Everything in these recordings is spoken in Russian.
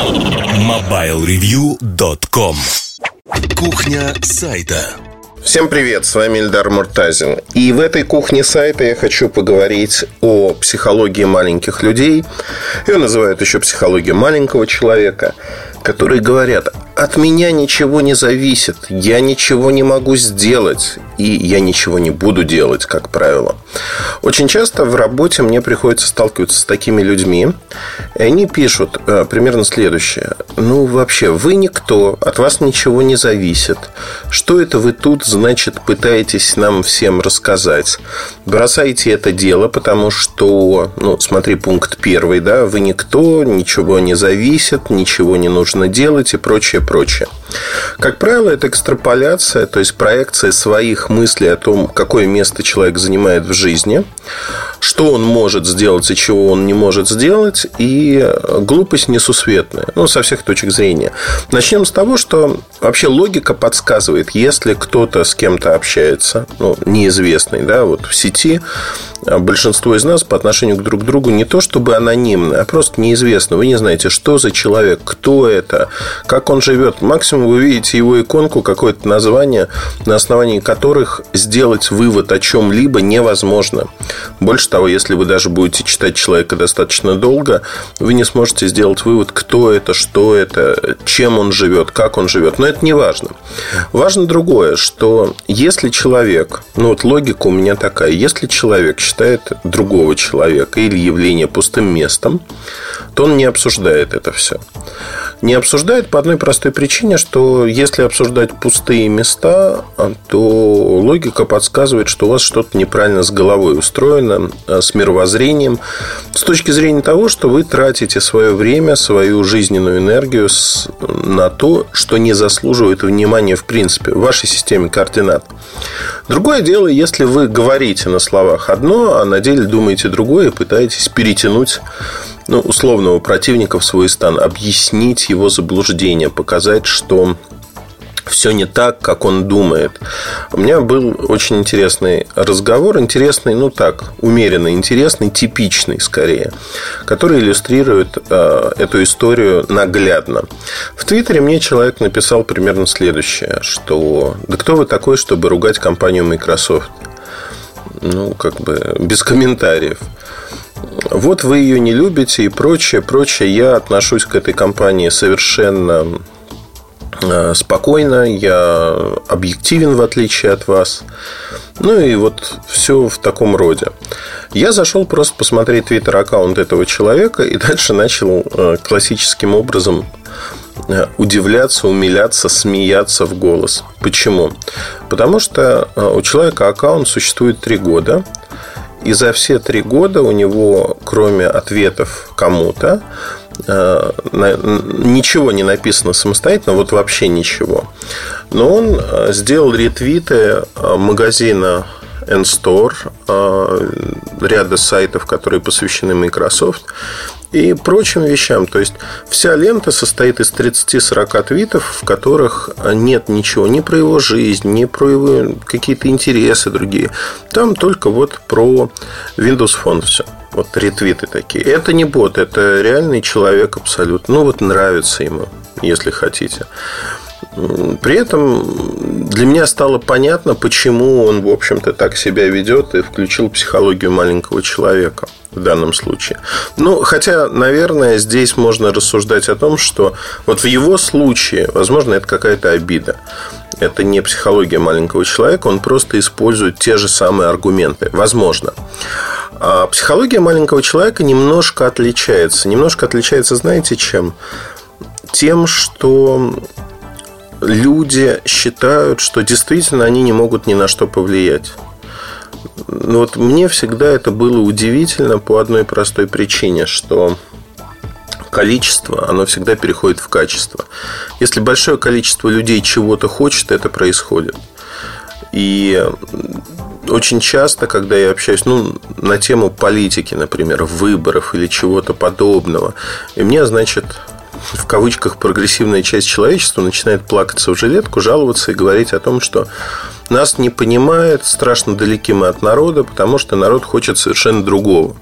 MobileReview.com Кухня сайта Всем привет, с вами Ильдар Муртазин. И в этой кухне сайта я хочу поговорить о психологии маленьких людей. Ее называют еще психология маленького человека, которые говорят, от меня ничего не зависит, я ничего не могу сделать, и я ничего не буду делать, как правило. Очень часто в работе мне приходится сталкиваться с такими людьми, и они пишут э, примерно следующее. Ну, вообще, вы никто, от вас ничего не зависит. Что это вы тут, значит, пытаетесь нам всем рассказать? Бросайте это дело, потому что, ну, смотри, пункт первый, да, вы никто, ничего не зависит, ничего не нужно делать и прочее, прочее. Как правило, это экстраполяция, то есть проекция своих мыслей о том, какое место человек занимает в жизни, что он может сделать и чего он не может сделать, и глупость несусветная, ну, со всех точек зрения. Начнем с того, что вообще логика подсказывает, если кто-то с кем-то общается, ну, неизвестный, да, вот в сети, а большинство из нас по отношению к друг другу не то чтобы анонимны, а просто неизвестно. Вы не знаете, что за человек, кто это, как он живет. Максимум вы видите его иконку, какое-то название, на основании которых сделать вывод о чем-либо невозможно. Больше того, если вы даже будете читать человека достаточно долго, вы не сможете сделать вывод, кто это, что это, чем он живет, как он живет. Но это не важно. Важно другое, что если человек, ну вот логика у меня такая, если человек считает другого человека или явление пустым местом, то он не обсуждает это все. Не обсуждает по одной простой причине, что если обсуждать пустые места, то логика подсказывает, что у вас что-то неправильно с головой устроено, э, с мировоззрением, с точки зрения того, что вы тратите свое время, свою жизненную энергию на то, что не заслуживает внимания в принципе в вашей системе координат. Другое дело, если вы говорите на словах одно, а на деле думаете другое и пытаетесь перетянуть ну, условного противника в свой стан, объяснить его заблуждение, показать, что все не так, как он думает. У меня был очень интересный разговор, интересный, ну так, умеренно интересный, типичный скорее, который иллюстрирует э, эту историю наглядно. В Твиттере мне человек написал примерно следующее, что «Да кто вы такой, чтобы ругать компанию Microsoft?» Ну, как бы без комментариев вот вы ее не любите и прочее, прочее. Я отношусь к этой компании совершенно э, спокойно, я объективен в отличие от вас. Ну и вот все в таком роде. Я зашел просто посмотреть твиттер аккаунт этого человека и дальше начал э, классическим образом э, удивляться, умиляться, смеяться в голос. Почему? Потому что у человека аккаунт существует три года. И за все три года у него, кроме ответов кому-то, э, ничего не написано самостоятельно, вот вообще ничего. Но он э, сделал ретвиты э, магазина N-Store, ряда сайтов, которые посвящены Microsoft, и прочим вещам. То есть вся лента состоит из 30-40 твитов, в которых нет ничего ни про его жизнь, ни про его какие-то интересы другие. Там только вот про Windows Phone все. Вот ретвиты такие. Это не бот, это реальный человек абсолютно. Ну вот нравится ему, если хотите. При этом для меня стало понятно, почему он, в общем-то, так себя ведет и включил психологию маленького человека в данном случае. Ну, хотя, наверное, здесь можно рассуждать о том, что вот в его случае, возможно, это какая-то обида. Это не психология маленького человека, он просто использует те же самые аргументы. Возможно. А психология маленького человека немножко отличается. Немножко отличается, знаете, чем? Тем, что люди считают, что действительно они не могут ни на что повлиять. Но вот мне всегда это было удивительно по одной простой причине, что количество, оно всегда переходит в качество. Если большое количество людей чего-то хочет, это происходит. И очень часто, когда я общаюсь ну, на тему политики, например, выборов или чего-то подобного, и мне, значит, в кавычках прогрессивная часть человечества начинает плакаться в жилетку, жаловаться и говорить о том, что нас не понимает, страшно далеки мы от народа, потому что народ хочет совершенно другого.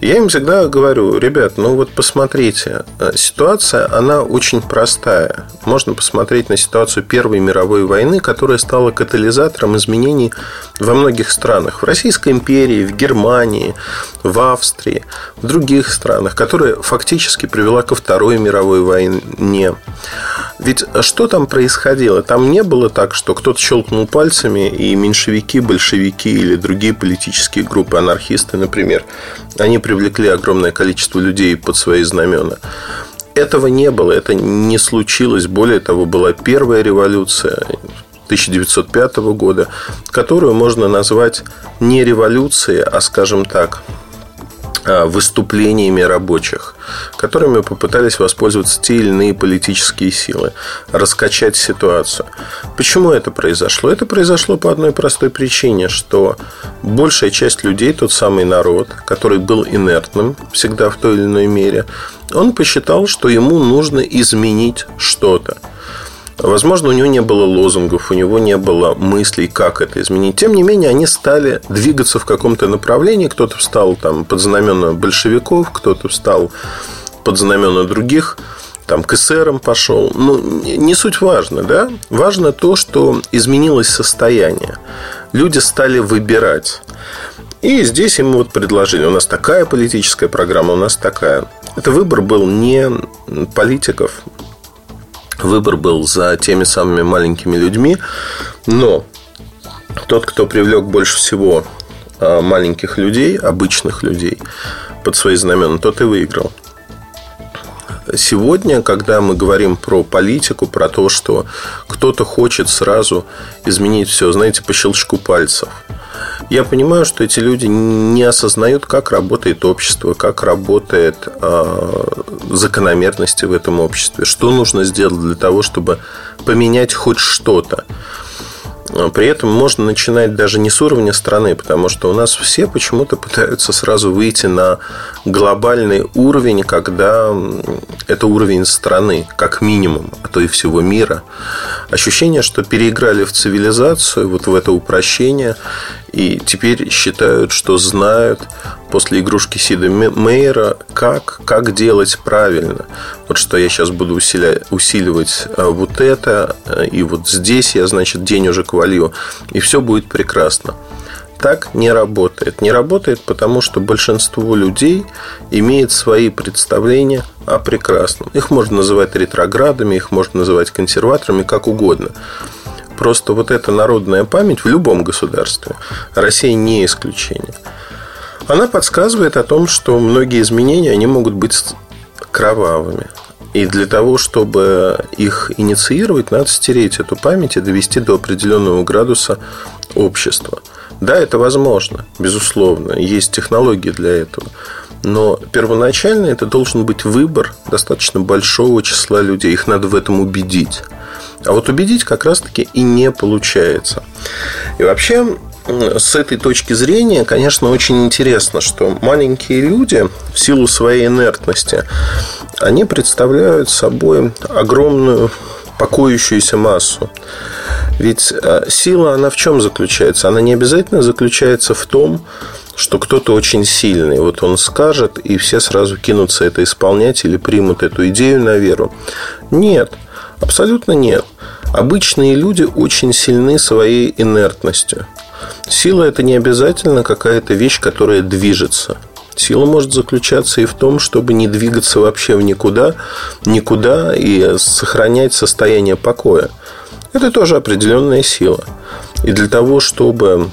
Я им всегда говорю, ребят, ну вот посмотрите, э, ситуация, она очень простая. Можно посмотреть на ситуацию Первой мировой войны, которая стала катализатором изменений во многих странах. В Российской империи, в Германии, в Австрии, в других странах, которая фактически привела ко Второй мировой войне. Ведь что там происходило? Там не было так, что кто-то щелкнул пальцами, и меньшевики, большевики или другие политические группы, анархисты, например, они привлекли огромное количество людей под свои знамена. Этого не было, это не случилось. Более того, была первая революция 1905 года, которую можно назвать не революцией, а, скажем так, выступлениями рабочих, которыми попытались воспользоваться те или иные политические силы, раскачать ситуацию. Почему это произошло? Это произошло по одной простой причине, что большая часть людей, тот самый народ, который был инертным всегда в той или иной мере, он посчитал, что ему нужно изменить что-то – Возможно, у него не было лозунгов, у него не было мыслей, как это изменить. Тем не менее, они стали двигаться в каком-то направлении. Кто-то встал там, под знамена большевиков, кто-то встал под знамена других там к эсерам пошел. Ну, не суть важно, да? Важно то, что изменилось состояние. Люди стали выбирать. И здесь им вот предложили, у нас такая политическая программа, у нас такая. Это выбор был не политиков, выбор был за теми самыми маленькими людьми, но тот, кто привлек больше всего а, маленьких людей, обычных людей под свои знамена, тот и выиграл. Сегодня, когда мы говорим про политику, про то, что кто-то хочет сразу изменить все, знаете, по щелчку пальцев – я понимаю, что эти люди не осознают, как работает общество, как работает э, закономерности в этом обществе, что нужно сделать для того, чтобы поменять хоть что-то. А при этом можно начинать даже не с уровня страны, потому что у нас все почему-то пытаются сразу выйти на глобальный уровень, когда это уровень страны, как минимум, а то и всего мира. Ощущение, что переиграли в цивилизацию, вот в это упрощение, и теперь считают, что знают после игрушки Сида Мейера, как, как делать правильно. Вот что я сейчас буду усиля, усиливать э, вот это, э, и вот здесь я, значит, день уже волью, и все будет прекрасно. Так не работает. Не работает, потому что большинство людей имеет свои представления о прекрасном. Их можно называть ретроградами, их можно называть консерваторами, как угодно. Просто вот эта народная память в любом государстве, Россия не исключение, она подсказывает о том, что многие изменения, они могут быть кровавыми. И для того, чтобы их инициировать, надо стереть эту память и довести до определенного градуса общества. Да, это возможно, безусловно. Есть технологии для этого. Но первоначально это должен быть выбор достаточно большого числа людей. Их надо в этом убедить. А вот убедить как раз-таки и не получается. И вообще, с этой точки зрения, конечно, очень интересно, что маленькие люди в силу своей инертности, они представляют собой огромную покоящуюся массу. Ведь э, сила, она в чем заключается? Она не обязательно заключается в том, что кто-то очень сильный. Вот он скажет, и все сразу кинутся это исполнять или примут эту идею на веру. Нет, абсолютно нет. Обычные люди очень сильны своей инертностью. Сила – это не обязательно какая-то вещь, которая движется. Сила может заключаться и в том, чтобы не двигаться вообще в никуда, никуда и сохранять состояние покоя. Это тоже определенная сила. И для того, чтобы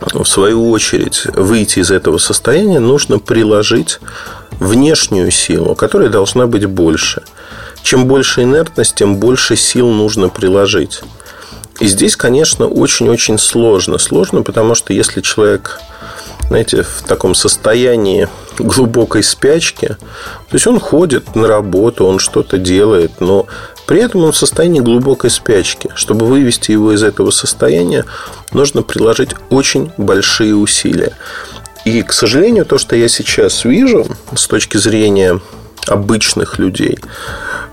в свою очередь выйти из этого состояния, нужно приложить внешнюю силу, которая должна быть больше – чем больше инертность, тем больше сил нужно приложить. И здесь, конечно, очень-очень сложно. Сложно, потому что если человек, знаете, в таком состоянии глубокой спячки, то есть он ходит на работу, он что-то делает, но при этом он в состоянии глубокой спячки. Чтобы вывести его из этого состояния, нужно приложить очень большие усилия. И, к сожалению, то, что я сейчас вижу с точки зрения обычных людей,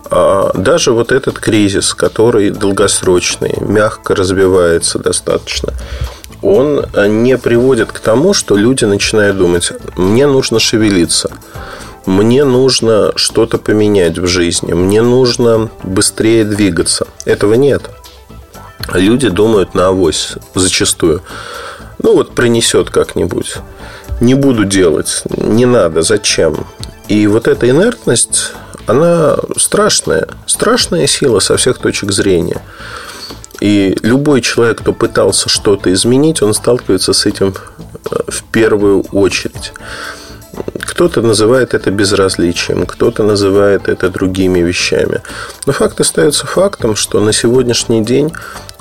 а, даже вот этот кризис, который долгосрочный, мягко развивается достаточно, он не приводит к тому, что люди начинают думать, мне нужно шевелиться, мне нужно что-то поменять в жизни, мне нужно быстрее двигаться. Этого нет. Люди думают на авось зачастую. Ну вот принесет как-нибудь. Не буду делать, не надо, зачем? И вот эта инертность, она страшная, страшная сила со всех точек зрения. И любой человек, кто пытался что-то изменить, он сталкивается с этим э, в первую очередь. Кто-то называет это безразличием, кто-то называет это другими вещами. Но факт остается фактом, что на сегодняшний день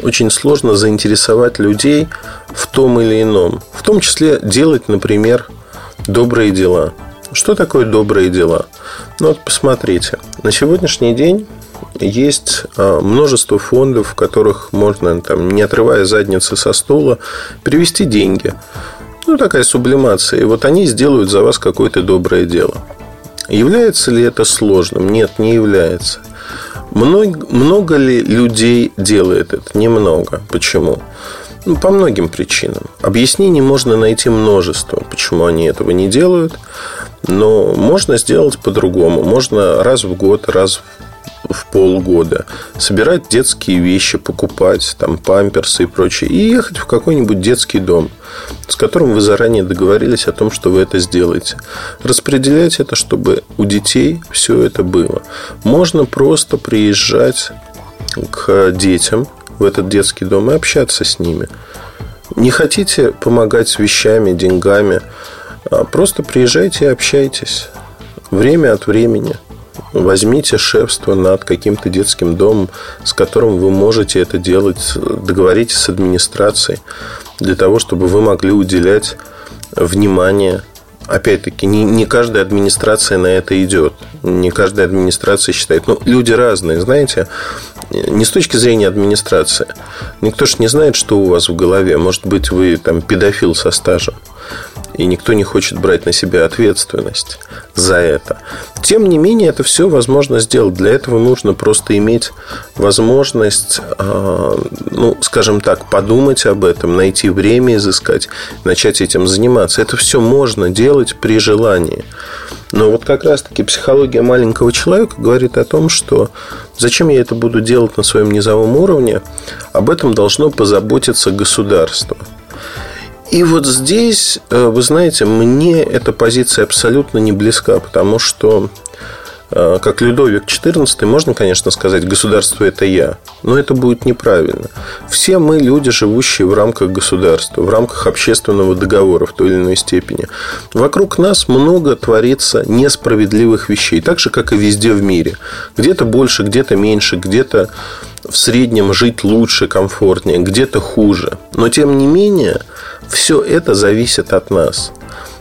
очень сложно заинтересовать людей в том или ином. В том числе делать, например, добрые дела. Что такое добрые дела? Ну вот посмотрите. На сегодняшний день есть а, множество фондов, в которых можно, там, не отрывая задницы со стула, перевести деньги. Ну, такая сублимация. И вот они сделают за вас какое-то доброе дело. Является ли это сложным? Нет, не является. Много, много ли людей делает это? Немного. Почему? Ну, по многим причинам. Объяснений можно найти множество, почему они этого не делают. Но можно сделать по-другому. Можно раз в год, раз в полгода, собирать детские вещи, покупать там памперсы и прочее, и ехать в какой-нибудь детский дом, с которым вы заранее договорились о том, что вы это сделаете. Распределять это, чтобы у детей все это было. Можно просто приезжать к детям в этот детский дом и общаться с ними. Не хотите помогать с вещами, деньгами, просто приезжайте и общайтесь. Время от времени – Возьмите шефство над каким-то детским домом, с которым вы можете это делать. Договоритесь с администрацией для того, чтобы вы могли уделять внимание опять-таки, не, не каждая администрация на это идет. Не каждая администрация считает. Ну, люди разные, знаете. Не с точки зрения администрации. Никто же не знает, что у вас в голове. Может быть, вы там педофил со стажем и никто не хочет брать на себя ответственность за это. Тем не менее, это все возможно сделать. Для этого нужно просто иметь возможность, а, ну, скажем так, подумать об этом, найти время изыскать, начать этим заниматься. Это все можно делать при желании. Но вот как раз-таки психология маленького человека говорит о том, что зачем я это буду делать на своем низовом уровне, об этом должно позаботиться государство. И вот здесь, э, вы знаете, мне эта позиция абсолютно не близка, потому что э, как Людовик XIV, можно, конечно, сказать, государство – это я, но это будет неправильно. Все мы люди, живущие в рамках государства, в рамках общественного договора в той или иной степени. Вокруг нас много творится несправедливых вещей, так же, как и везде в мире. Где-то больше, где-то меньше, где-то в среднем жить лучше, комфортнее, где-то хуже. Но, тем не менее, все это зависит от нас.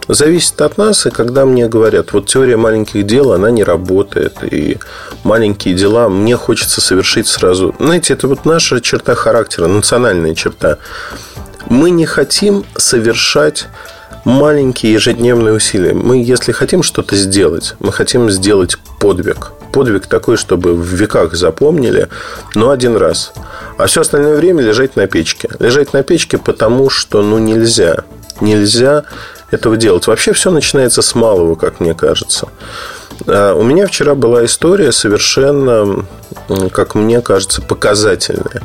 Зависит от нас, и когда мне говорят, вот теория маленьких дел, она не работает, и маленькие дела мне хочется совершить сразу. Знаете, это вот наша черта характера, национальная черта. Мы не хотим совершать маленькие ежедневные усилия. Мы, если хотим что-то сделать, мы хотим сделать подвиг. Подвиг такой, чтобы в веках запомнили, но один раз. А все остальное время лежать на печке. Лежать на печке, потому что ну нельзя. Нельзя этого делать. Вообще все начинается с малого, как мне кажется. А, у меня вчера была история совершенно, как мне кажется, показательная.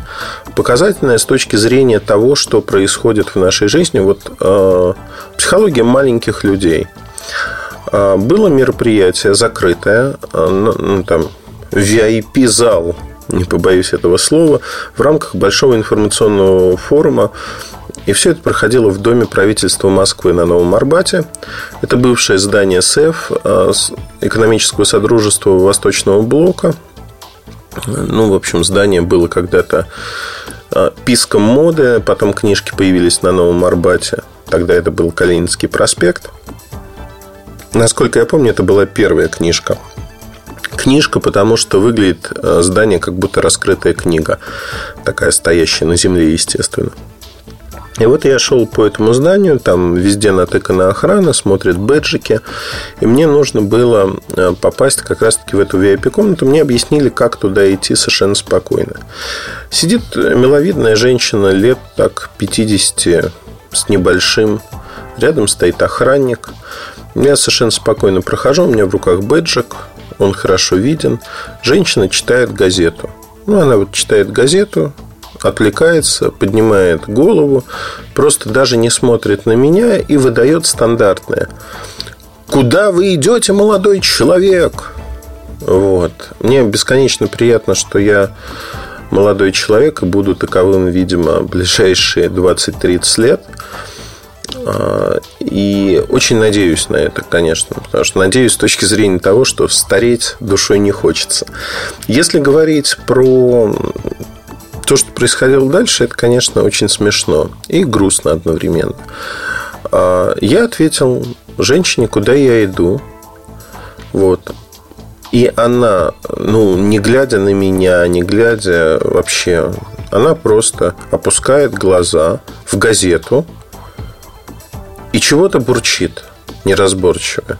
Показательная с точки зрения того, что происходит в нашей жизни. Вот э, психология маленьких людей. Э, было мероприятие закрытое, э, ну, там, VIP-зал не побоюсь этого слова, в рамках большого информационного форума. И все это проходило в Доме правительства Москвы на Новом Арбате. Это бывшее здание СЭФ, а, экономического содружества Восточного блока. Ну, в общем, здание было когда-то а, писком моды, потом книжки появились на Новом Арбате. Тогда это был Калининский проспект. Насколько я помню, это была первая книжка – книжка, потому что выглядит э, здание как будто раскрытая книга, такая стоящая на земле, естественно. И вот я шел по этому зданию, там везде натыкана охрана, смотрят бэджики, и мне нужно было э, попасть как раз-таки в эту VIP-комнату. Мне объяснили, как туда идти совершенно спокойно. Сидит миловидная женщина лет так 50, с небольшим. Рядом стоит охранник. Я совершенно спокойно прохожу, у меня в руках бэджик, он хорошо виден. Женщина читает газету. Ну, она вот читает газету, отвлекается, поднимает голову, просто даже не смотрит на меня и выдает стандартное. Куда вы идете, молодой человек? Вот. Мне бесконечно приятно, что я молодой человек и буду таковым, видимо, ближайшие 20-30 лет. А, и очень надеюсь на это, конечно. Потому что надеюсь с точки зрения того, что стареть душой не хочется. Если говорить про то, что происходило дальше, это, конечно, очень смешно и грустно одновременно. А, я ответил женщине, куда я иду. Вот. И она, ну, не глядя на меня, не глядя вообще, она просто опускает глаза в газету и чего-то бурчит неразборчиво.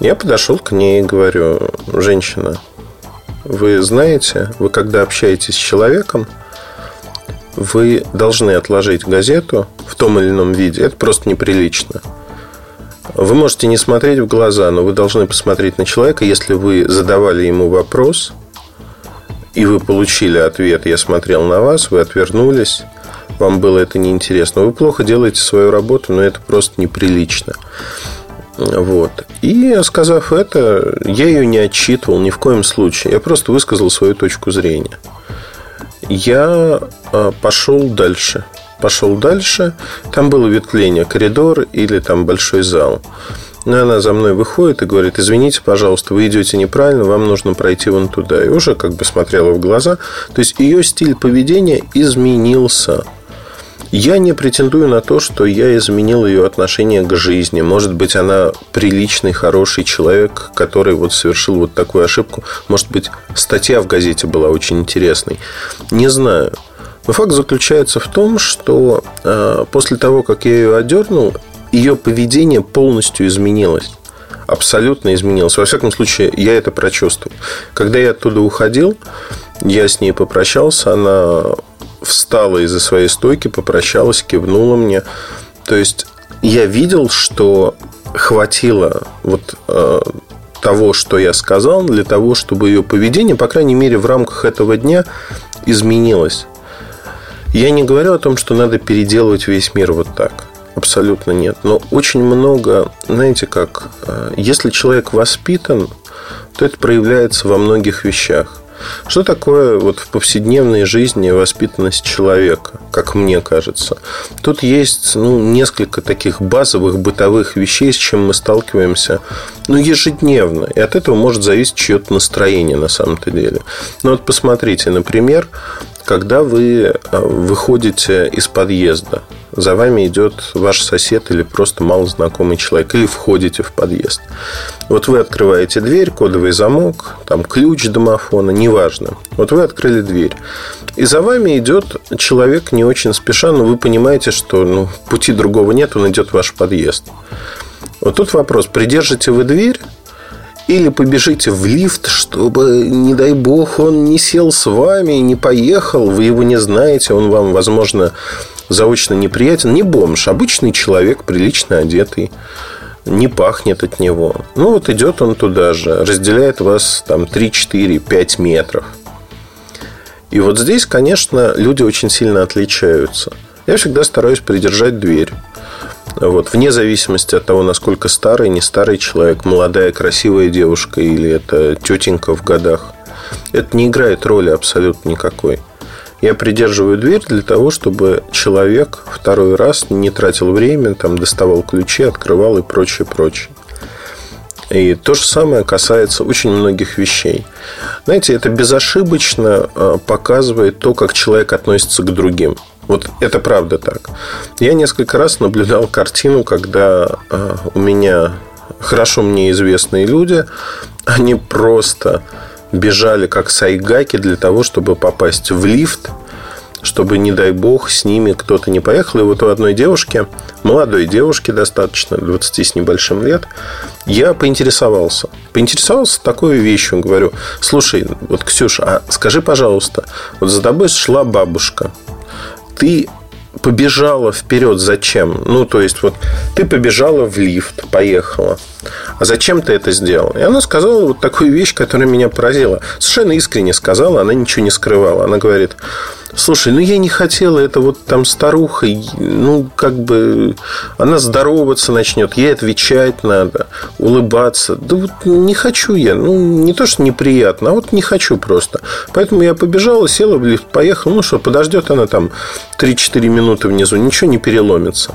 Я подошел к ней и говорю, женщина, вы знаете, вы когда общаетесь с человеком, вы должны отложить газету в том или ином виде. Это просто неприлично. Вы можете не смотреть в глаза, но вы должны посмотреть на человека. Если вы задавали ему вопрос, и вы получили ответ, я смотрел на вас, вы отвернулись, вам было это неинтересно. Вы плохо делаете свою работу, но это просто неприлично. Вот. И сказав это, я ее не отчитывал ни в коем случае. Я просто высказал свою точку зрения. Я а, пошел дальше пошел дальше. Там было ветвление, коридор или там большой зал. Но она за мной выходит и говорит, извините, пожалуйста, вы идете неправильно, вам нужно пройти вон туда. И уже как бы смотрела в глаза. То есть ее стиль поведения изменился. Я не претендую на то, что я изменил ее отношение к жизни. Может быть, она приличный, хороший человек, который вот совершил вот такую ошибку. Может быть, статья в газете была очень интересной. Не знаю. Но факт заключается в том, что э, после того, как я ее одернул, ее поведение полностью изменилось. Абсолютно изменилось. Во всяком случае, я это прочувствовал. Когда я оттуда уходил, я с ней попрощался, она встала из-за своей стойки, попрощалась, кивнула мне. То есть я видел, что хватило вот э, того, что я сказал, для того, чтобы ее поведение, по крайней мере, в рамках этого дня изменилось. Я не говорю о том, что надо переделывать весь мир вот так. Абсолютно нет. Но очень много, знаете как, э, если человек воспитан, то это проявляется во многих вещах. Что такое вот в повседневной жизни воспитанность человека, как мне кажется? Тут есть ну, несколько таких базовых бытовых вещей, с чем мы сталкиваемся ну, ежедневно. И от этого может зависеть чье-то настроение на самом-то деле. Ну вот посмотрите, например, когда вы э, выходите из подъезда, за вами идет ваш сосед или просто малознакомый человек, или входите в подъезд. Вот вы открываете дверь, кодовый замок, там ключ домофона, неважно. Вот вы открыли дверь. И за вами идет человек не очень спеша, но вы понимаете, что ну, пути другого нет, он идет в ваш подъезд. Вот тут вопрос, придержите вы дверь или побежите в лифт, чтобы, не дай бог, он не сел с вами, не поехал, вы его не знаете, он вам, возможно, заочно неприятен. Не бомж, обычный человек, прилично одетый, не пахнет от него. Ну, вот идет он туда же, разделяет вас там 3, 4, 5 метров. И вот здесь, конечно, люди очень сильно отличаются. Я всегда стараюсь придержать дверь. Вот, вне зависимости от того, насколько старый, не старый человек, молодая, красивая девушка или это тетенька в годах, это не играет роли абсолютно никакой. Я придерживаю дверь для того, чтобы человек второй раз не тратил время, там, доставал ключи, открывал и прочее, прочее. И то же самое касается очень многих вещей. Знаете, это безошибочно а, показывает то, как человек относится к другим. Вот это правда так. Я несколько раз наблюдал картину, когда э, у меня хорошо мне известные люди, они просто бежали как сайгаки для того, чтобы попасть в лифт, чтобы, не дай бог, с ними кто-то не поехал. И вот у одной девушки, молодой девушки достаточно, 20 с небольшим лет, я поинтересовался. Поинтересовался такой вещью. Говорю, слушай, вот, Ксюша, а скажи, пожалуйста, вот за тобой шла бабушка – ты побежала вперед. Зачем? Ну, то есть, вот ты побежала в лифт, поехала. А зачем ты это сделал? И она сказала вот такую вещь, которая меня поразила. Совершенно искренне сказала, она ничего не скрывала. Она говорит, Слушай, ну я не хотела, это вот там старуха, ну как бы она здороваться начнет, ей отвечать надо, улыбаться. Да вот не хочу я, ну не то, что неприятно, а вот не хочу просто. Поэтому я побежала, села в лифт, поехала, ну что, подождет она там 3-4 минуты внизу, ничего не переломится.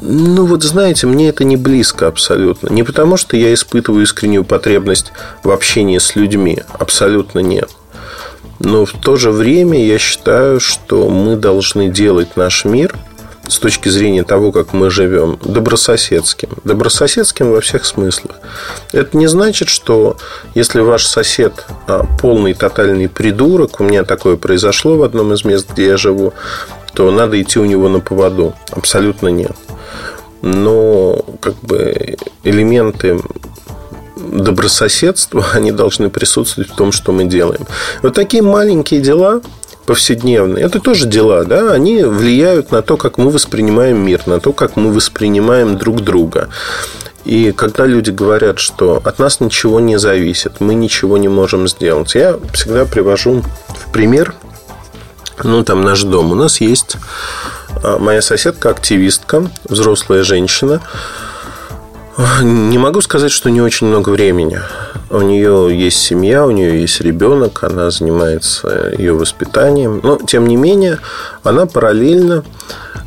Ну, вот знаете, мне это не близко абсолютно. Не потому, что я испытываю искреннюю потребность в общении с людьми. Абсолютно нет. Но в то же время я считаю, что мы должны делать наш мир с точки зрения того, как мы живем, добрососедским. Добрососедским во всех смыслах. Это не значит, что если ваш сосед а, полный тотальный придурок, у меня такое произошло в одном из мест, где я живу, то надо идти у него на поводу. Абсолютно нет. Но как бы элементы добрососедства, они должны присутствовать в том, что мы делаем. Вот такие маленькие дела, повседневные, это тоже дела, да, они влияют на то, как мы воспринимаем мир, на то, как мы воспринимаем друг друга. И когда люди говорят, что от нас ничего не зависит, мы ничего не можем сделать, я всегда привожу в пример, ну, там наш дом. У нас есть моя соседка, активистка, взрослая женщина, не могу сказать, что не очень много времени. У нее есть семья, у нее есть ребенок, она занимается ее воспитанием. Но, тем не менее, она параллельно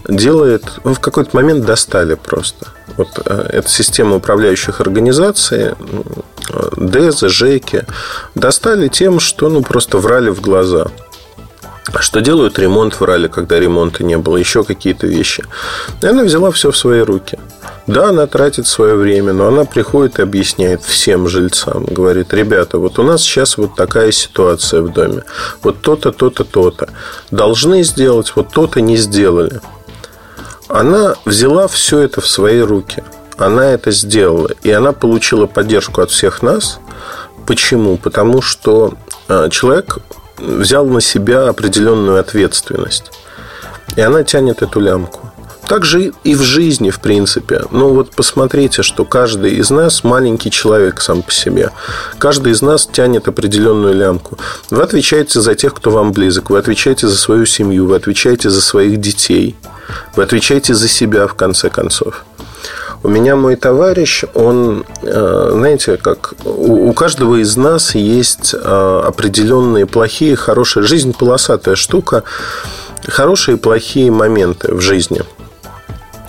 делает... Ну, в какой-то момент достали просто. Вот э, эта система управляющих организаций, ДЭЗы, ЖЭКи, достали тем, что ну, просто врали в глаза – что делают ремонт врали, когда ремонта не было, еще какие-то вещи. И она взяла все в свои руки. Да, она тратит свое время, но она приходит и объясняет всем жильцам. Говорит, ребята, вот у нас сейчас вот такая ситуация в доме. Вот то-то, то-то, то-то. Должны сделать, вот то-то не сделали. Она взяла все это в свои руки. Она это сделала. И она получила поддержку от всех нас. Почему? Потому что а, человек взял на себя определенную ответственность. И она тянет эту лямку. Так же и в жизни, в принципе. Ну вот посмотрите, что каждый из нас маленький человек сам по себе. Каждый из нас тянет определенную лямку. Вы отвечаете за тех, кто вам близок. Вы отвечаете за свою семью. Вы отвечаете за своих детей. Вы отвечаете за себя, в конце концов. У меня мой товарищ, он, э, знаете, как у каждого из нас есть э, определенные плохие, хорошие. Жизнь полосатая штука. Хорошие и плохие моменты в жизни.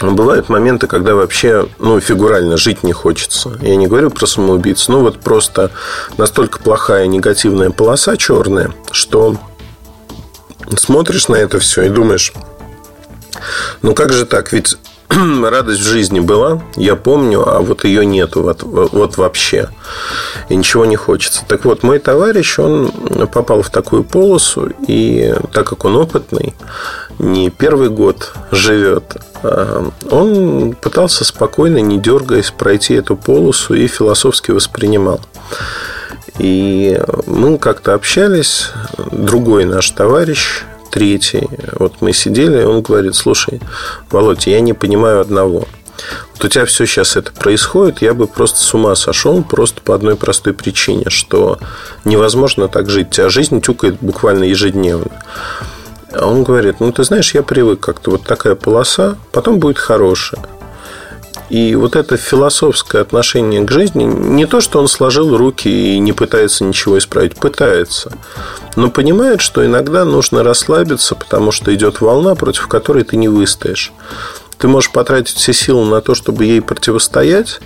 Бывают моменты, когда вообще, ну, фигурально жить не хочется. Я не говорю про самоубийц, ну, вот просто настолько плохая негативная полоса черная, что смотришь на это все и думаешь, ну как же так? Ведь радость в жизни была, я помню, а вот ее нету вот, вот вообще. И ничего не хочется. Так вот, мой товарищ, он попал в такую полосу, и так как он опытный, не первый год живет, а он пытался спокойно, не дергаясь, пройти эту полосу и философски воспринимал. И мы как-то общались, другой наш товарищ, третий. Вот мы сидели, и он говорит, слушай, Володь, я не понимаю одного. Вот у тебя все сейчас это происходит, я бы просто с ума сошел, просто по одной простой причине, что невозможно так жить. У тебя жизнь тюкает буквально ежедневно. А он говорит, ну, ты знаешь, я привык как-то, вот такая полоса, потом будет хорошая. И вот это философское отношение к жизни, не то, что он сложил руки и не пытается ничего исправить, пытается, но понимает, что иногда нужно расслабиться, потому что идет волна, против которой ты не выстоишь. Ты можешь потратить все силы на то, чтобы ей противостоять,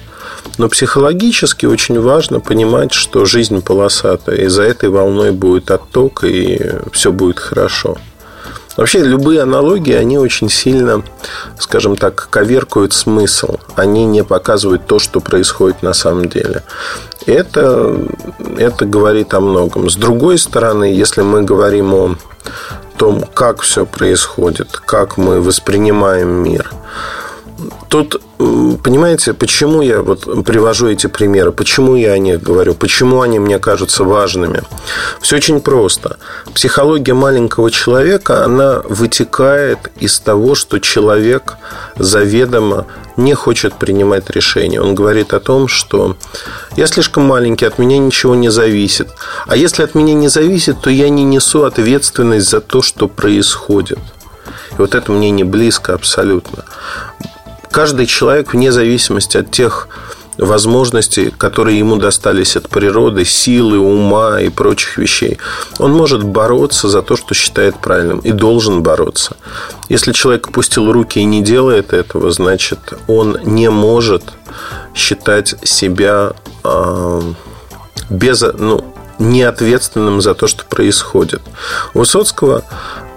но психологически очень важно понимать, что жизнь полосатая, и за этой волной будет отток, и все будет хорошо. Вообще, любые аналогии, они очень сильно, скажем так, коверкуют смысл. Они не показывают то, что происходит на самом деле. Это, это говорит о многом. С другой стороны, если мы говорим о том, как все происходит, как мы воспринимаем мир, Тут, понимаете, почему я вот привожу эти примеры, почему я о них говорю, почему они мне кажутся важными. Все очень просто. Психология маленького человека, она вытекает из того, что человек заведомо не хочет принимать решения. Он говорит о том, что я слишком маленький, от меня ничего не зависит. А если от меня не зависит, то я не несу ответственность за то, что происходит. И вот это мне не близко абсолютно. Каждый человек, вне зависимости от тех возможностей, которые ему достались от природы, силы, ума и прочих вещей. Он может бороться за то, что считает правильным, и должен бороться. Если человек опустил руки и не делает этого, значит, он не может считать себя э, без, ну, неответственным за то, что происходит. У Высоцкого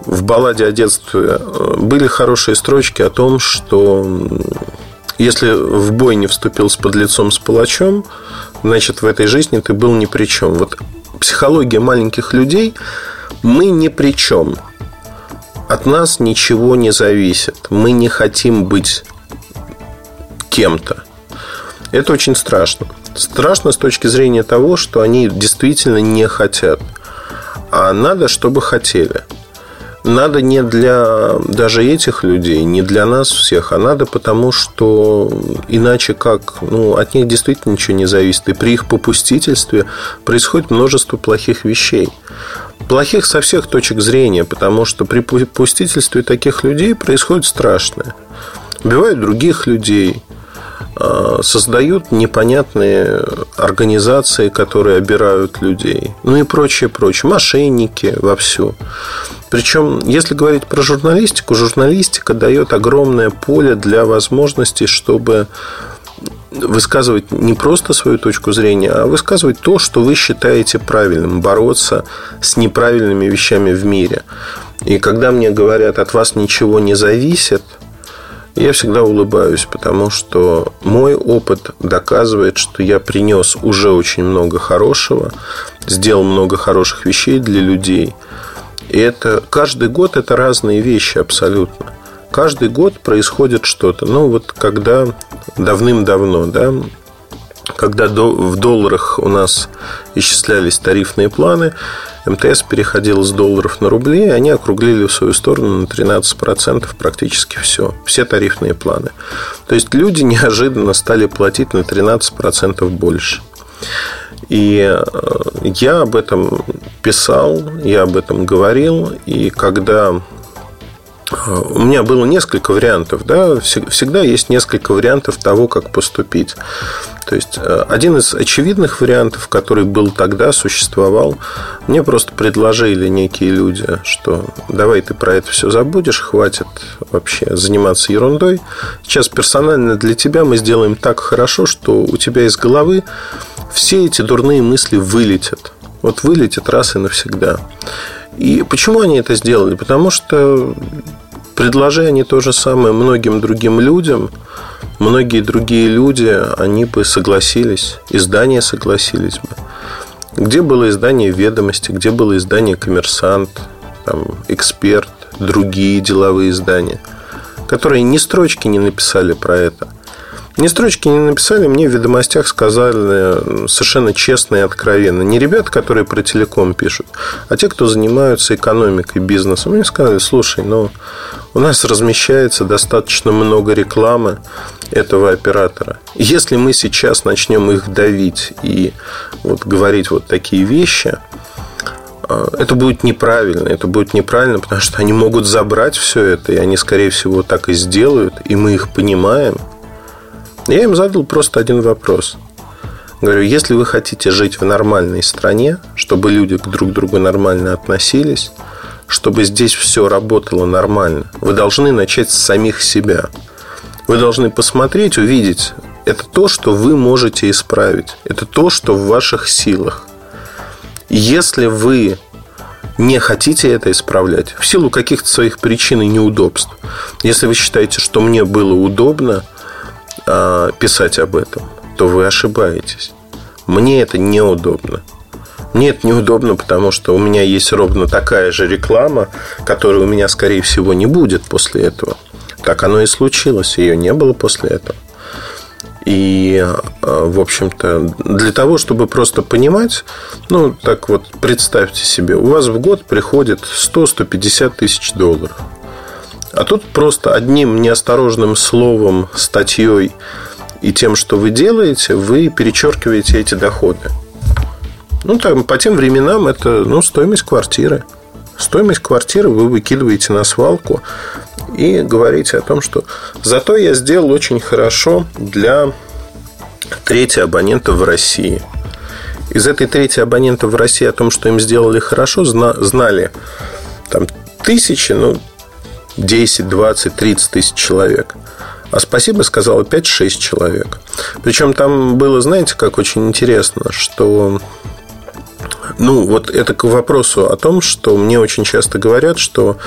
в балладе о детстве э, были хорошие строчки о том, что если в бой не вступил с подлецом, с палачом, значит, в этой жизни ты был ни при чем. Вот психология маленьких людей, мы ни при чем. От нас ничего не зависит. Мы не хотим быть кем-то. Это очень страшно. Страшно с точки зрения того, что они действительно не хотят. А надо, чтобы хотели надо не для даже этих людей, не для нас всех, а надо потому, что иначе как, ну, от них действительно ничего не зависит. И при их попустительстве происходит множество плохих вещей. Плохих со всех точек зрения, потому что при попустительстве таких людей происходит страшное. Убивают других людей, а, создают непонятные организации, которые обирают людей. Ну и прочее, прочее. Мошенники вовсю. Причем, если говорить про журналистику, журналистика дает огромное поле для возможностей, чтобы высказывать не просто свою точку зрения, а высказывать то, что вы считаете правильным, бороться с неправильными вещами в мире. И когда мне говорят, от вас ничего не зависит, я всегда улыбаюсь, потому что мой опыт доказывает, что я принес уже очень много хорошего, сделал много хороших вещей для людей – и это каждый год это разные вещи абсолютно. Каждый год происходит что-то. Ну, вот когда давным-давно, да, когда в долларах у нас исчислялись тарифные планы, МТС переходил с долларов на рубли, и они округлили в свою сторону на 13% практически все. Все тарифные планы. То есть люди неожиданно стали платить на 13% больше. И э, я об этом писал, я об этом говорил, и когда э, у меня было несколько вариантов, да, всегда есть несколько вариантов того, как поступить. То есть, э, один из очевидных вариантов, который был тогда, существовал, мне просто предложили некие люди, что давай ты про это все забудешь, хватит вообще заниматься ерундой. Сейчас персонально для тебя мы сделаем так хорошо, что у тебя из головы все эти дурные мысли вылетят. Вот вылетят раз и навсегда. И почему они это сделали? Потому что предложи они то же самое многим другим людям, многие другие люди, они бы согласились, издания согласились бы. Где было издание «Ведомости», где было издание «Коммерсант», там, «Эксперт», другие деловые издания, которые ни строчки не написали про это – ни строчки не написали, мне в ведомостях сказали совершенно честно и откровенно. Не ребята, которые про телеком пишут, а те, кто занимаются экономикой, бизнесом. Мне сказали, слушай, ну, у нас размещается достаточно много рекламы этого оператора. Если мы сейчас начнем их давить и вот говорить вот такие вещи, а, это будет неправильно. Это будет неправильно, потому что они могут забрать все это, и они, скорее всего, так и сделают, и мы их понимаем – я им задал просто один вопрос. Говорю, если вы хотите жить в нормальной стране, чтобы люди друг к другу нормально относились, чтобы здесь все работало нормально, вы должны начать с самих себя. Вы должны посмотреть, увидеть, это то, что вы можете исправить. Это то, что в ваших силах. Если вы не хотите это исправлять в силу каких-то своих причин и неудобств, если вы считаете, что мне было удобно – э, писать об этом, то вы ошибаетесь. Мне это неудобно. Мне это неудобно, потому что у меня есть ровно такая же реклама, которой у меня, скорее всего, не будет после этого. Так оно и случилось. Ее не было после этого. И, э, в общем-то, для того, чтобы просто понимать, ну, так вот, представьте себе, у вас в год приходит 100-150 тысяч долларов. А тут просто одним неосторожным словом, статьей и тем, что вы делаете, вы перечеркиваете эти доходы. Ну, там, по тем временам это ну, стоимость квартиры. Стоимость квартиры вы выкидываете на свалку и говорите о том, что зато я сделал очень хорошо для трети абонентов в России. Из этой трети абонентов в России о том, что им сделали хорошо, знали там тысячи, ну, 10, 20, 30 тысяч человек. А спасибо сказала 5-6 человек. Причем там было, знаете, как очень интересно, что ну, вот это к вопросу о том, что мне очень часто говорят, что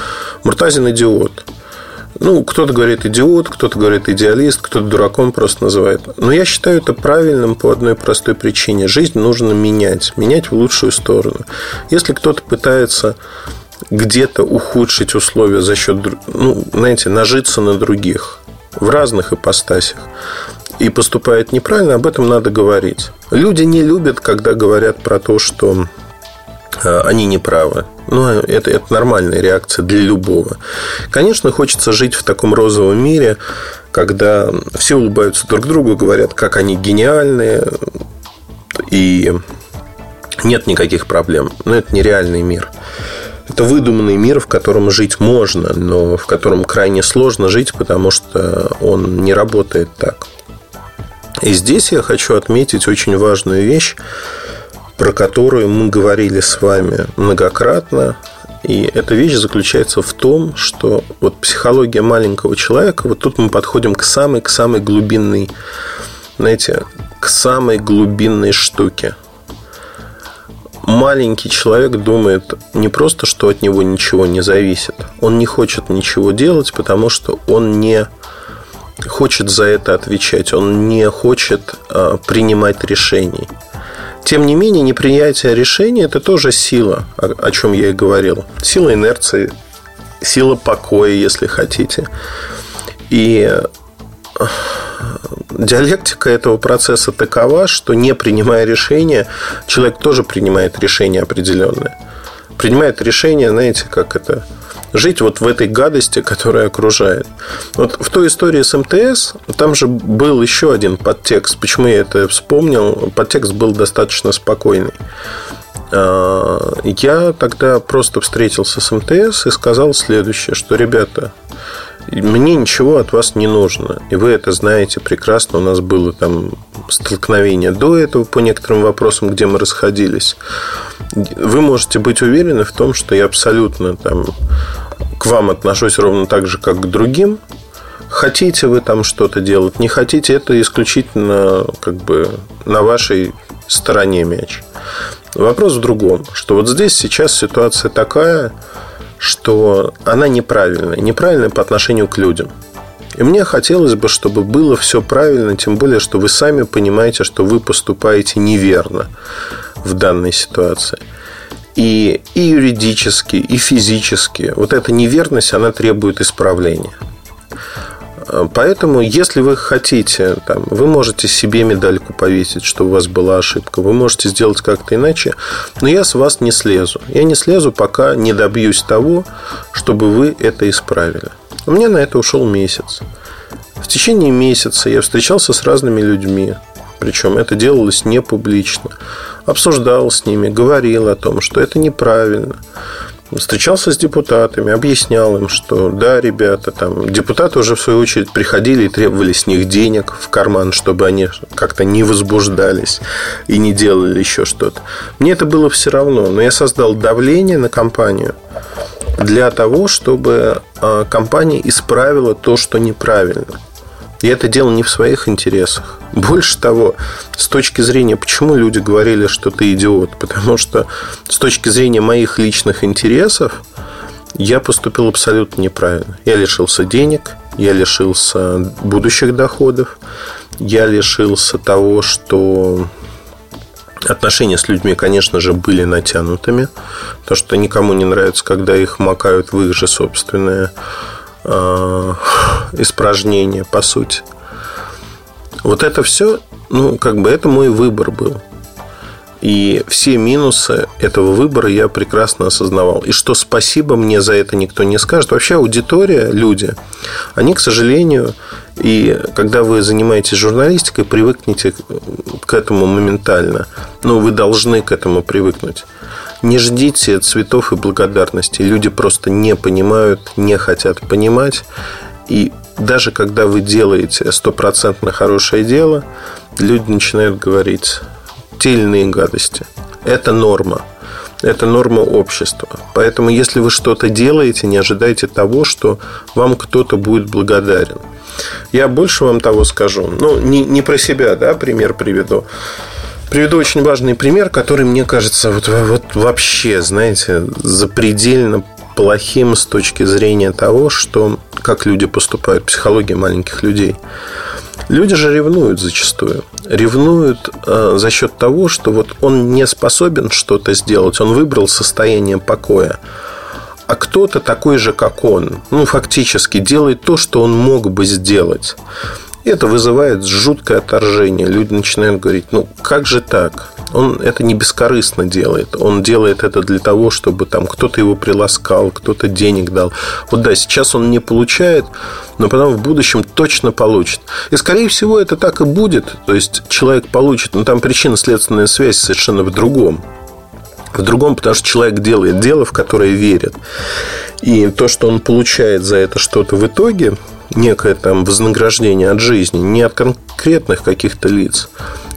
Муртазин идиот. Ну, кто-то говорит идиот, кто-то говорит идеалист, кто-то дураком просто называет. Но я считаю это правильным по одной простой причине. Жизнь нужно менять, менять в лучшую сторону. Если кто-то пытается где-то ухудшить условия за счет, ну, знаете, нажиться на других в разных ипостасях и поступает неправильно, об этом надо говорить. Люди не любят, когда говорят про то, что э, они не правы. Ну, это, это нормальная реакция для любого. Конечно, хочется жить в таком розовом мире, когда все улыбаются друг другу, говорят, как они гениальные, и нет никаких проблем. Но это нереальный мир. Это выдуманный мир, в котором жить можно, но в котором крайне сложно жить, потому что он не работает так. И здесь я хочу отметить очень важную вещь, про которую мы говорили с вами многократно. И эта вещь заключается в том, что вот психология маленького человека, вот тут мы подходим к самой, к самой глубинной, знаете, к самой глубинной штуке. Маленький человек думает не просто, что от него ничего не зависит. Он не хочет ничего делать, потому что он не хочет за это отвечать, он не хочет а, принимать решений. Тем не менее, непринятие решения – это тоже сила, о, чем я и говорил. Сила инерции, сила покоя, если хотите. И диалектика этого процесса такова, что не принимая решения, человек тоже принимает решение определенное. Принимает решение, знаете, как это жить вот в этой гадости, которая окружает. Вот в той истории с МТС, там же был еще один подтекст. Почему я это вспомнил? Подтекст был достаточно спокойный. А, я тогда просто встретился с МТС и сказал следующее, что, ребята, мне ничего от вас не нужно. И вы это знаете прекрасно. У нас было там столкновение до этого по некоторым вопросам, где мы расходились. Вы можете быть уверены в том, что я абсолютно там к вам отношусь ровно так же, как к другим. Хотите вы там что-то делать, не хотите, это исключительно как бы на вашей стороне мяч. Вопрос в другом, что вот здесь сейчас ситуация такая, что она неправильная. Неправильная по отношению к людям. И мне хотелось бы, чтобы было все правильно, тем более, что вы сами понимаете, что вы поступаете неверно в данной ситуации. И, и юридически, и физически вот эта неверность, она требует исправления. Поэтому, если вы хотите, там, вы можете себе медальку повесить, что у вас была ошибка. Вы можете сделать как-то иначе. Но я с вас не слезу. Я не слезу, пока не добьюсь того, чтобы вы это исправили. У меня на это ушел месяц. В течение месяца я встречался с разными людьми. Причем это делалось не публично. Обсуждал с ними, говорил о том, что это неправильно встречался с депутатами, объяснял им, что да, ребята, там депутаты уже в свою очередь приходили и требовали с них денег в карман, чтобы они как-то не возбуждались и не делали еще что-то. Мне это было все равно, но я создал давление на компанию для того, чтобы а, компания исправила то, что неправильно. И это дело не в своих интересах. Больше того, с точки зрения, почему люди говорили, что ты идиот? Потому что с точки зрения моих личных интересов я поступил абсолютно неправильно. Я лишился денег, я лишился будущих доходов, я лишился того, что Отношения с людьми, конечно же, были натянутыми, потому что никому не нравится, когда их макают в их же собственное э, испражнения, по сути. Вот это все, ну, как бы это мой выбор был. И все минусы этого выбора я прекрасно осознавал. И что спасибо мне за это никто не скажет. Вообще аудитория, люди, они, к сожалению, и когда вы занимаетесь журналистикой, привыкнете к этому моментально. Ну, вы должны к этому привыкнуть. Не ждите цветов и благодарности. Люди просто не понимают, не хотят понимать. И даже когда вы делаете стопроцентно хорошее дело, люди начинают говорить те гадости. Это норма. Это норма общества. Поэтому, если вы что-то делаете, не ожидайте того, что вам кто-то будет благодарен. Я больше вам того скажу. Ну, не, не про себя, да, пример приведу. Приведу очень важный пример, который, мне кажется, вот, вот вообще, знаете, запредельно плохим с точки зрения того, что как люди поступают, психология маленьких людей. Люди же ревнуют зачастую. Ревнуют э, за счет того, что вот он не способен что-то сделать, он выбрал состояние покоя. А кто-то такой же, как он, ну, фактически делает то, что он мог бы сделать. Это вызывает жуткое отторжение. Люди начинают говорить, ну, как же так? Он это не бескорыстно делает. Он делает это для того, чтобы там кто-то его приласкал, кто-то денег дал. Вот да, сейчас он не получает, но потом в будущем точно получит. И, скорее всего, это так и будет. То есть, человек получит, но там причинно-следственная связь совершенно в другом. В другом, потому что человек делает дело, в которое верит. И то, что он получает за это что-то в итоге, некое там вознаграждение от жизни, не от конкретных каких-то лиц,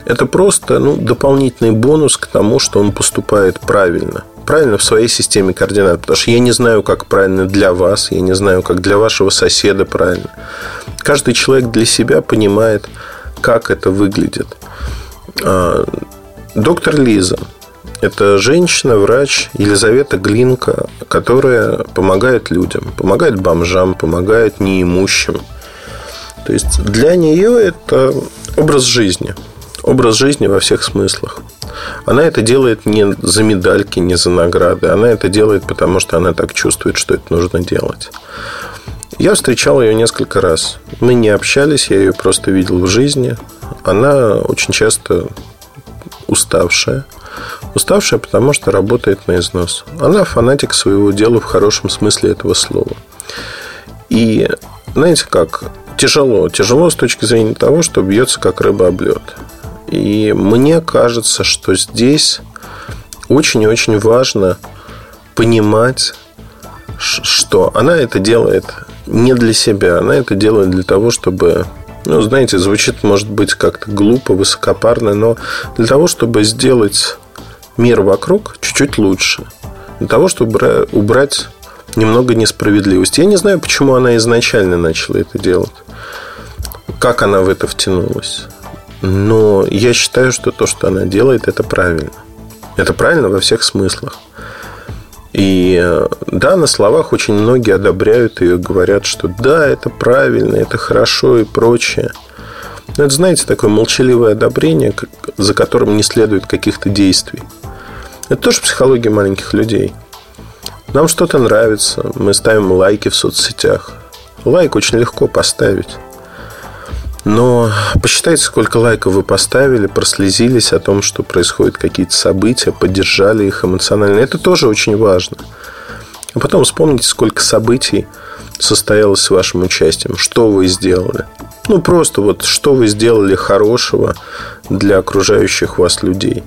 это просто ну, дополнительный бонус к тому, что он поступает правильно. Правильно в своей системе координат. Потому что я не знаю, как правильно для вас, я не знаю, как для вашего соседа правильно. Каждый человек для себя понимает, как это выглядит. А, доктор Лиза – это женщина, врач Елизавета Глинка, которая помогает людям, помогает бомжам, помогает неимущим. То есть для нее это образ жизни – образ жизни во всех смыслах. Она это делает не за медальки, не за награды. Она это делает, потому что она так чувствует, что это нужно делать. Я встречал ее несколько раз. Мы не общались, я ее просто видел в жизни. Она очень часто уставшая. Уставшая, потому что работает на износ. Она фанатик своего дела в хорошем смысле этого слова. И знаете как? Тяжело. Тяжело с точки зрения того, что бьется как рыба об лед. И мне кажется, что здесь очень и очень важно понимать, что она это делает не для себя, она это делает для того, чтобы ну, знаете, звучит, может быть, как-то глупо, высокопарно, но для того, чтобы сделать мир вокруг чуть-чуть лучше. Для того, чтобы убрать немного несправедливости. Я не знаю, почему она изначально начала это делать. Как она в это втянулась. Но я считаю, что то, что она делает, это правильно. Это правильно во всех смыслах. И э, да, на словах очень многие одобряют ее, говорят, что да, это правильно, это хорошо и прочее. Но это, знаете, такое молчаливое одобрение, за которым не следует каких-то действий. Это тоже психология маленьких людей. Нам что-то нравится, мы ставим лайки в соцсетях. Лайк очень легко поставить. Но посчитайте, сколько лайков вы поставили, прослезились о том, что происходят какие-то события, поддержали их эмоционально. Это тоже очень важно. А потом вспомните, сколько событий состоялось с вашим участием, что вы сделали. Ну, просто вот что вы сделали хорошего для окружающих вас людей.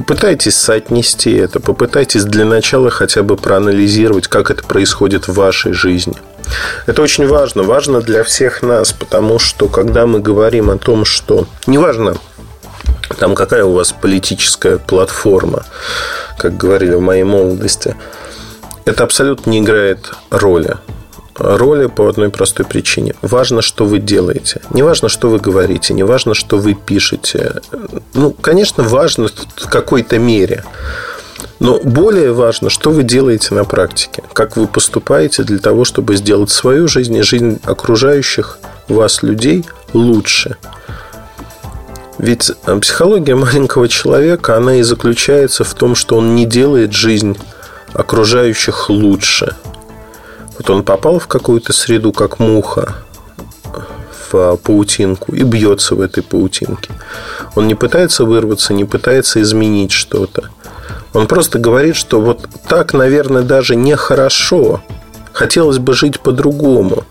Попытайтесь соотнести это, попытайтесь для начала хотя бы проанализировать, как это происходит в вашей жизни – это очень важно, важно для всех нас, потому что когда мы говорим о том, что неважно, там какая у вас политическая платформа, как говорили в моей молодости, это абсолютно не играет роли. Роли по одной простой причине. Важно, что вы делаете. Не важно, что вы говорите, не важно, что вы пишете. Ну, конечно, важно в какой-то мере. Но более важно, что вы делаете на практике, как вы поступаете для того, чтобы сделать свою жизнь и жизнь окружающих вас людей лучше. Ведь э, психология маленького человека, она и заключается в том, что он не делает жизнь окружающих лучше. Вот он попал в какую-то среду, как муха, в паутинку и бьется в этой паутинке. Он не пытается вырваться, не пытается изменить что-то. Он просто говорит, что вот так, наверное, даже нехорошо. Хотелось бы жить по-другому.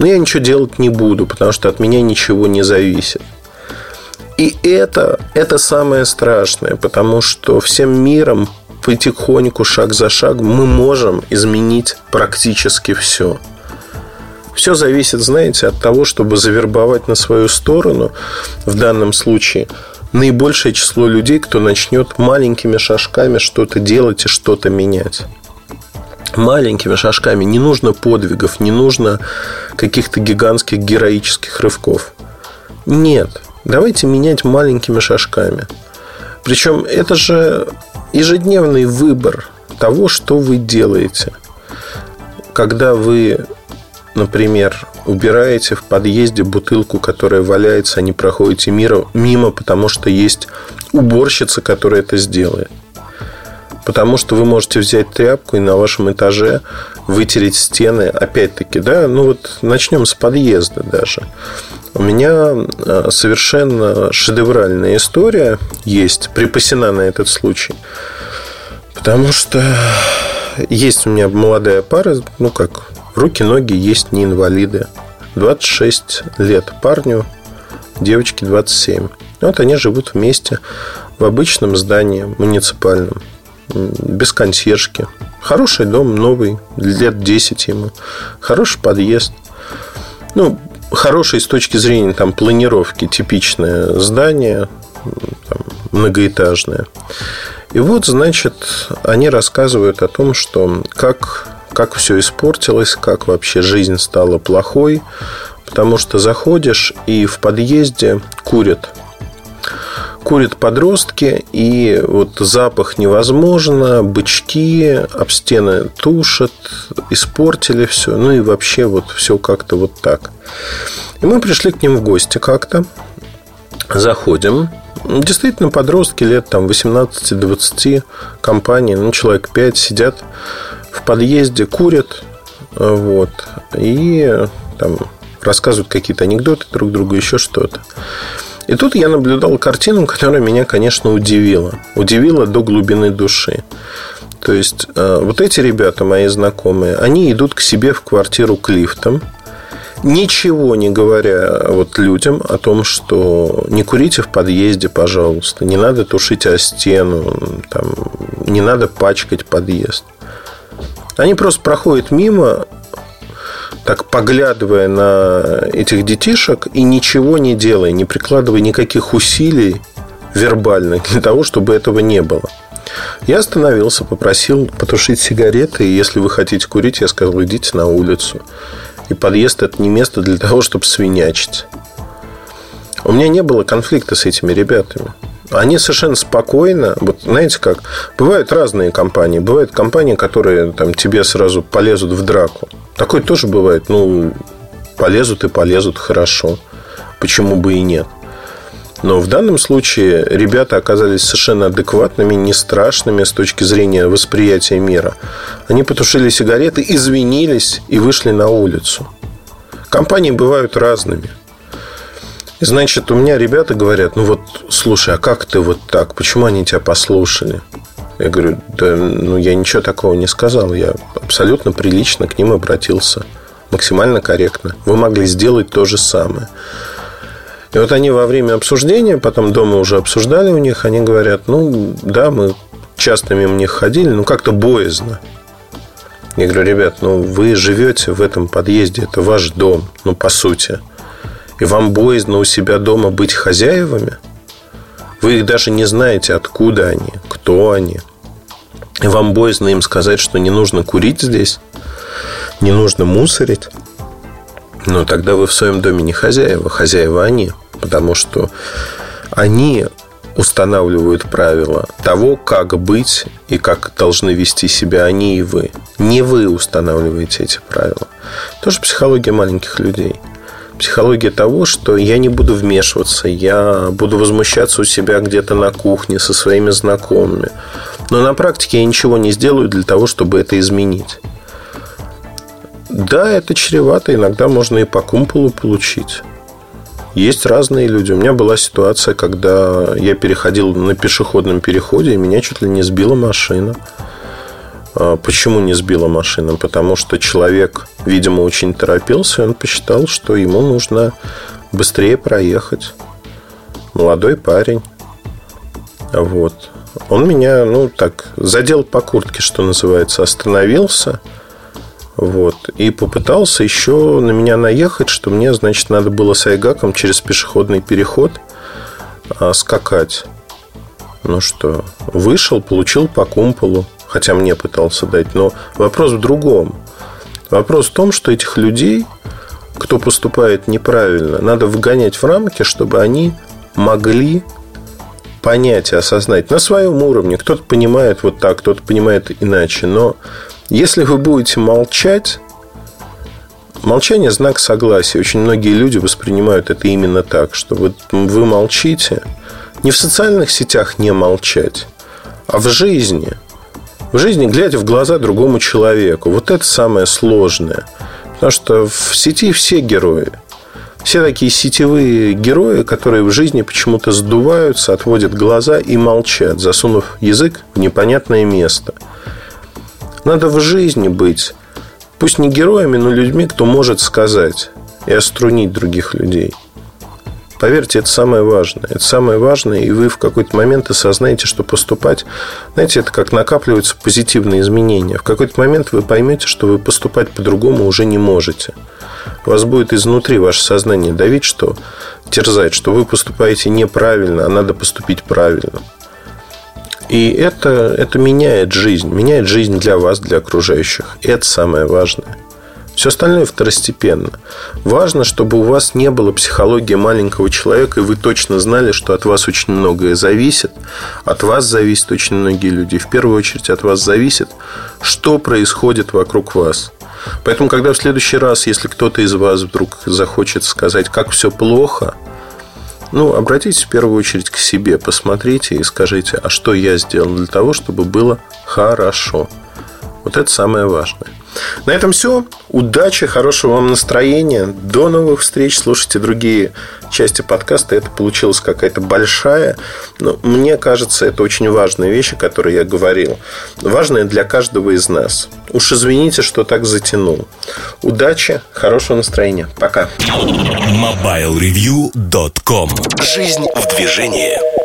Но я ничего делать не буду, потому что от меня ничего не зависит. И это, это самое страшное, потому что всем миром потихоньку, шаг за шагом, мы можем изменить практически все. Все зависит, знаете, от того, чтобы завербовать на свою сторону, в данном случае, наибольшее число людей, кто начнет маленькими шажками что-то делать и что-то менять. Маленькими шажками. Не нужно подвигов, не нужно каких-то гигантских героических рывков. Нет. Давайте менять маленькими шажками. Причем это же ежедневный выбор того, что вы делаете. Когда вы, например, убираете в подъезде бутылку, которая валяется, а не проходите мимо, потому что есть уборщица, которая это сделает. Потому что вы можете взять тряпку и на вашем этаже вытереть стены. Опять-таки, да, ну вот начнем с подъезда даже. У меня э, совершенно шедевральная история есть, припасена на этот случай. Потому что есть у меня молодая пара, ну как, руки, ноги есть не инвалиды. 26 лет парню, девочке 27. Вот они живут вместе в обычном здании муниципальном, без консьержки. Хороший дом, новый, лет 10 ему. Хороший подъезд. Ну, хорошее с точки зрения там, планировки, типичное здание, там, многоэтажное. И вот, значит, они рассказывают о том, что как, как все испортилось, как вообще жизнь стала плохой, потому что заходишь и в подъезде курят курят подростки, и вот запах невозможно, бычки об стены тушат, испортили все, ну и вообще вот все как-то вот так. И мы пришли к ним в гости как-то, заходим, Действительно, подростки лет там 18-20, компании, ну, человек 5 сидят в подъезде, курят, вот, и там рассказывают какие-то анекдоты друг другу, еще что-то. И тут я наблюдал картину, которая меня, конечно, удивила. Удивила до глубины души. То есть, э, вот эти ребята, мои знакомые, они идут к себе в квартиру к лифтам, ничего не говоря вот людям о том, что не курите в подъезде, пожалуйста, не надо тушить о стену, там, не надо пачкать подъезд. Они просто проходят мимо, так поглядывая на этих детишек и ничего не делая, не прикладывая никаких усилий вербальных для того, чтобы этого не было. Я остановился, попросил потушить сигареты, и если вы хотите курить, я сказал, идите на улицу. И подъезд – это не место для того, чтобы свинячить. У меня не было конфликта с этими ребятами. Они совершенно спокойно, вот знаете как, бывают разные компании. Бывают компании, которые там, тебе сразу полезут в драку. Такое тоже бывает. Ну, полезут и полезут, хорошо. Почему бы и нет? Но в данном случае ребята оказались совершенно адекватными, не страшными с точки зрения восприятия мира. Они потушили сигареты, извинились и вышли на улицу. Компании бывают разными. Значит, у меня ребята говорят, ну вот, слушай, а как ты вот так? Почему они тебя послушали? Я говорю, да, ну я ничего такого не сказал. Я абсолютно прилично к ним обратился. Максимально корректно. Вы могли сделать то же самое. И вот они во время обсуждения, потом дома уже обсуждали у них, они говорят, ну, да, мы часто мимо них ходили, но как-то боязно. Я говорю, ребят, ну, вы живете в этом подъезде, это ваш дом, ну, по сути. И вам боязно у себя дома быть хозяевами? Вы их даже не знаете, откуда они, кто они. И вам боязно им сказать, что не нужно курить здесь, не нужно мусорить. Но тогда вы в своем доме не хозяева, хозяева они. Потому что они устанавливают правила того, как быть и как должны вести себя они и вы. Не вы устанавливаете эти правила. Тоже психология маленьких людей. Психология того, что я не буду вмешиваться, я буду возмущаться у себя где-то на кухне со своими знакомыми. Но на практике я ничего не сделаю для того, чтобы это изменить. Да, это чревато. Иногда можно и по кумполу получить. Есть разные люди. У меня была ситуация, когда я переходил на пешеходном переходе, и меня чуть ли не сбила машина. А почему не сбила машина? Потому что человек, видимо, очень торопился, он посчитал, что ему нужно быстрее проехать. Молодой парень. Вот. Он меня, ну, так, задел по куртке, что называется, остановился. Вот. И попытался еще на меня наехать, что мне, значит, надо было с Айгаком через пешеходный переход а, скакать. Ну что, вышел, получил по кумполу хотя мне пытался дать. Но вопрос в другом. Вопрос в том, что этих людей, кто поступает неправильно, надо вгонять в рамки, чтобы они могли понять и осознать на своем уровне. Кто-то понимает вот так, кто-то понимает иначе. Но если вы будете молчать, молчание – знак согласия. Очень многие люди воспринимают это именно так, что вы, вы молчите. Не в социальных сетях не молчать, а в жизни – в жизни глядя в глаза другому человеку. Вот это самое сложное. Потому что в сети все герои. Все такие сетевые герои, которые в жизни почему-то сдуваются, отводят глаза и молчат, засунув язык в непонятное место. Надо в жизни быть, пусть не героями, но людьми, кто может сказать и острунить других людей – Поверьте, это самое важное. Это самое важное, и вы в какой-то момент осознаете, что поступать... Знаете, это как накапливаются позитивные изменения. В какой-то момент вы поймете, что вы поступать по-другому уже не можете. Вас будет изнутри ваше сознание давить, что терзать, что вы поступаете неправильно, а надо поступить правильно. И это, это меняет жизнь. Меняет жизнь для вас, для окружающих. Это самое важное. Все остальное второстепенно. Важно, чтобы у вас не было психологии маленького человека, и вы точно знали, что от вас очень многое зависит. От вас зависят очень многие люди. В первую очередь от вас зависит, что происходит вокруг вас. Поэтому, когда в следующий раз, если кто-то из вас вдруг захочет сказать, как все плохо, ну, обратитесь в первую очередь к себе, посмотрите и скажите, а что я сделал для того, чтобы было хорошо. Вот это самое важное. На этом все. Удачи, хорошего вам настроения. До новых встреч. Слушайте другие части подкаста. Это получилась какая-то большая, но мне кажется, это очень важные вещи, которые я говорил. Важные для каждого из нас. Уж извините, что так затянул. Удачи, хорошего настроения. Пока. MobileReview.com Жизнь в движении.